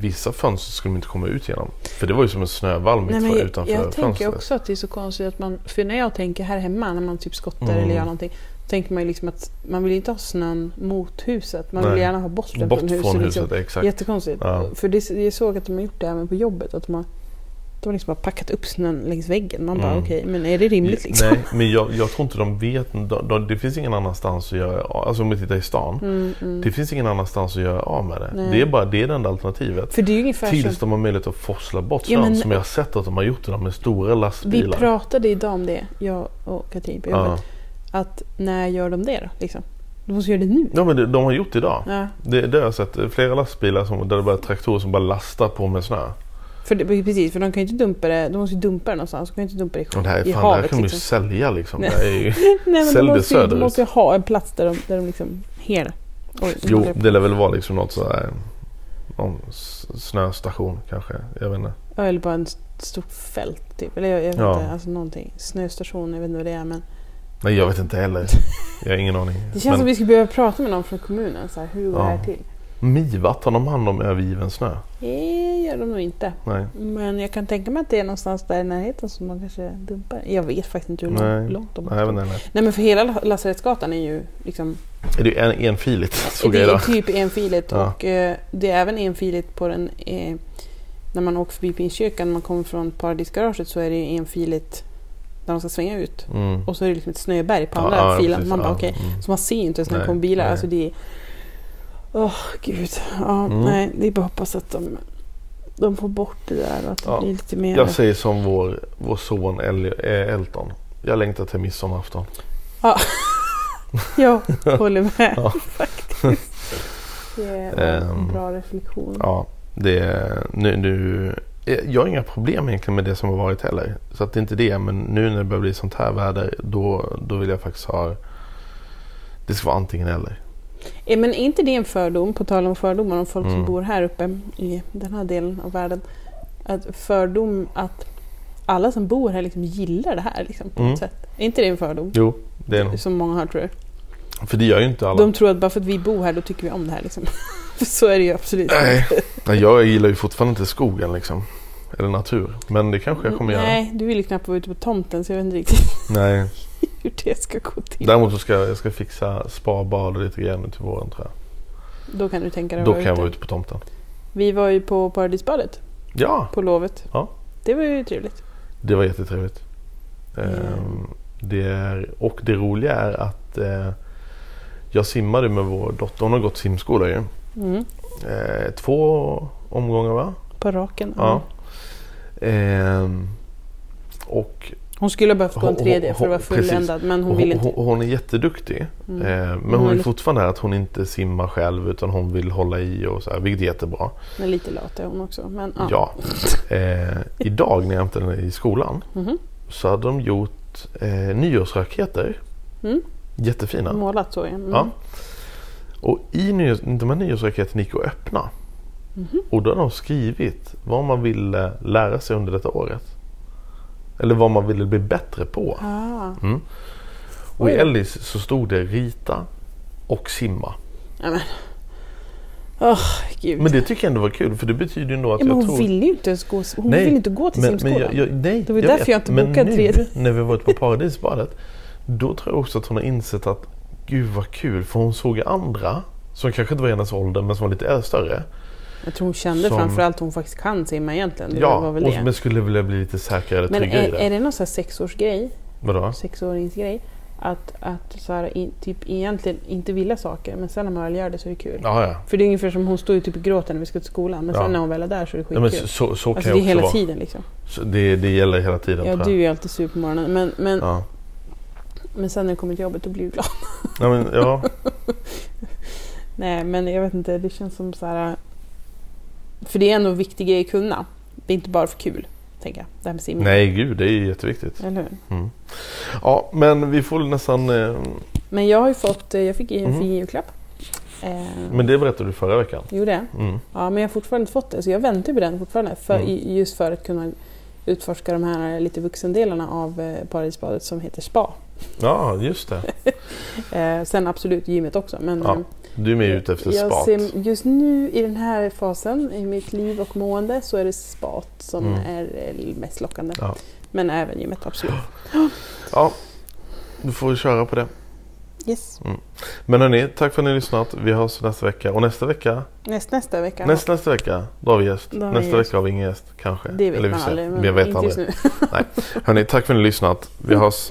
vissa fönster skulle de inte komma ut genom. För det var ju som en snövall mitt Nej, jag, utanför jag fönstret. tänker också att det är så konstigt att man... För när jag tänker här hemma när man typ skottar Mm. eller gör någonting. Då tänker man ju liksom att man vill inte ha snön mot huset. Man vill Nej. gärna ha bort den Bort från från huset. huset, liksom. exakt. Jättekonstigt. Ja. För det, jag såg att de har gjort det även på jobbet. Att de har, de har liksom bara packat upp snön längs väggen. Man bara Mm. okej, men är det rimligt liksom? Nej, men jag, jag tror inte de vet. De, de, det finns ingen annanstans att göra Alltså om vi tittar i stan. Mm, mm. Det finns ingen annanstans att göra av med det. Nej. Det är bara det är det enda alternativet. För det är ungefär Tills som... de har möjlighet att forsla bort Ja, snön. men- Som jag har sett att de har gjort det med stora Vi lastbilar. pratade idag om det, jag och Katrin på jobbet. ja. Att när gör de det då? Liksom? De måste göra det nu. ja men det, de har gjort det idag. Ja. Det, det har jag sett. Flera lastbilar som, där det bara är traktorer som bara lastar på med snö. För det, precis, för de kan ju inte dumpa det. De måste ju dumpa det någonstans. De kan ju inte dumpa det i, Och det här, i fan, det här havet. kan de ju liksom. sälja liksom. Nej. Det är ju, Nej, Sälj de det måste, ju, de söderut. måste ju ha en plats där de, där de liksom hel. Oj, jo, det lär väl vara liksom något sådär. Någon snöstation kanske. Jag vet inte. Ja, eller bara ett stort fält typ. Eller jag, jag vet Ja. inte, alltså någonting. Snöstation, jag vet inte vad det är. Men Nej jag vet inte heller. Jag har ingen aning. det känns Men som vi skulle behöva prata med någon från kommunen. Så här, hur går det Ja. här till? Mivat har de hand om övergiven snö? Det gör de nog inte. Nej. Men jag kan tänka mig att det är någonstans där i närheten som man kanske dumpar. Jag vet faktiskt inte hur Nej. långt, de Nej, jag vet inte. Nej men för hela Lasarettsgatan är ju liksom Är det en, enfiligt? Såg det är idag. typ enfiligt Ja. och eh, det är även enfiligt på den eh, när man åker förbi Pingstkyrkan, när man kommer från Paradisgaraget så är det ju enfiligt när de ska svänga ut. Mm. Och så är det liksom ett snöberg på Ja, andra ja, filen. precis, Man bara ja, okej. mm. Så man ser ju inte ens när det Nej, kommer bilar. nej. Alltså det är... Åh gud. Ja, Mm. nej, det är bara att hoppas att de, de får bort det där och att det Ja. blir lite mer... Jag säger som vår, vår son El, eh, Elton. Jag längtar till midsommarafton. Jag håller med Ja. faktiskt. Det är en Ehm, bra reflektion. Ja, det är nu, nu eh, Jag har inga problem egentligen med det som har varit heller. Så att det är inte det. Men nu när det börjar bli sånt här väder då, då vill jag faktiskt ha Det ska vara antingen eller. Eh, Men är inte det en fördom, på tal om fördomar om folk som Mm. bor här uppe i den här delen av världen? Att fördom att alla som bor här liksom gillar det här liksom, på Mm. något sätt. Är inte det en fördom? Jo, det är nog. Som många har tror jag. För det gör ju inte alla. De tror att bara för att vi bor här då tycker vi om det här liksom. För så är det ju absolut Nej. inte. Nej, Jag gillar ju fortfarande inte skogen liksom. Eller natur. Men det kanske jag kommer göra. Nej, du vill ju knappt vara ute på tomten så jag vet inte riktigt Nej. hur det ska gå till. Däremot så ska jag, jag ska fixa sparbad och lite grejer nu till våren tror jag. Då kan du tänka dig att Då vara kan jag ute. vara ute på tomten. Vi var ju på Paradisbadet Ja, på lovet. Ja. Det var ju trevligt. det var jättetrevligt. Ehm, det är, och det roliga är att eh, jag simmade med vår dotter. Hon har gått simskola ju. Mm. Eh, två omgångar va? På raken. Ja. Ehm, och Hon skulle ha behövt gå en tredje för att vara fulländad men hon hon, ville inte. hon, är jätteduktig. Mm. Eh, men Hon hon är lite- fortfarande att hon inte simmar själv utan hon vill hålla i och så här, vilket är jättebra. Men lite lat är hon också. Men, ja. Ja. Eh, idag när jag hämtade henne i skolan Mhm. så hade de gjort eh, nyårsraketer. Mm. Jättefina. Målat så ja. Mm. Ja. Och i nyhets, de här nyhetsraketen gick att öppna. Mhm. Och då har de skrivit vad man ville lära sig under detta året. Eller vad man ville bli bättre på. Ah. Mm. Och i. Ellis så stod det rita och simma. Ja, men. Åh, gud. Men det tycker jag ändå var kul för det betyder ju ändå att ja, men jag hon tror... ville ju inte ens gå, hon ville inte gå till men, men simskolan. jag, jag, nej, Det var därför jag inte men bokade nu, tredje. när vi varit på Paradisbadet Då tror jag också att hon har insett att Gud vad kul för hon såg andra Som kanske inte var i hennes ålder men som var lite större Jag tror hon kände Som- framförallt att hon faktiskt kan simma egentligen. Det Ja, var väl och, det. men skulle vilja bli lite säkrare Men tryggare i är, det är det någon sån här sexårsgrej, Vadå? sexåringsgrej? Att, att så här, in, typ egentligen inte vilja saker men sen när man väl gör det så är det kul. Ja, ja. För det är ungefär som hon står ju typ och gråter när vi ska till skolan men Ja. sen när hon väl är där så är det ja men skitkul. så, så, så kan alltså det är hela vara tiden liksom. så det, det gäller hela tiden Ja du är alltid sur på morgonen men, men, ja. men sen när det kommer till jobbet då blir du glad. Ja, men, ja. Nej men jag vet inte, det känns som så här. För det är ändå en viktig grej att kunna. Det är inte bara för kul, tänker jag. Det här med simning. Nej gud det är jätteviktigt Eller hur? Ja men vi får nästan eh, Men jag har ju fått, eh, jag fick en Mhm. fin julklapp. Eh, Men det berättade du förra veckan Gjorde jag? mm. Ja, men jag har fortfarande inte fått det. Så jag väntar på den fortfarande. För, Mm. Just för att kunna utforska de här lite vuxendelarna av eh, Paradisbadet som heter spa. Ja just det Eh, sen absolut gymmet också. Men Ja, eh, Du är mer ute efter jag spat ser, just nu i den här fasen i mitt liv och mående så är det spat som Mm. är eh, mest lockande. Ja. Men även gymmet, absolut. Ja, du får köra på det. Yes. Men hörni, tack för att ni har lyssnat. Vi hörs nästa vecka. Och nästa vecka, Näst, nästa vecka. nästa, nästa vecka, då har vi gäst. Har vi nästa gäst. vecka har vi ingen gäst, kanske. Det vet Eller vi man aldrig. Men Vi vet inte aldrig. just nu. Nej. Hörni, tack för att ni har lyssnat. Vi hörs.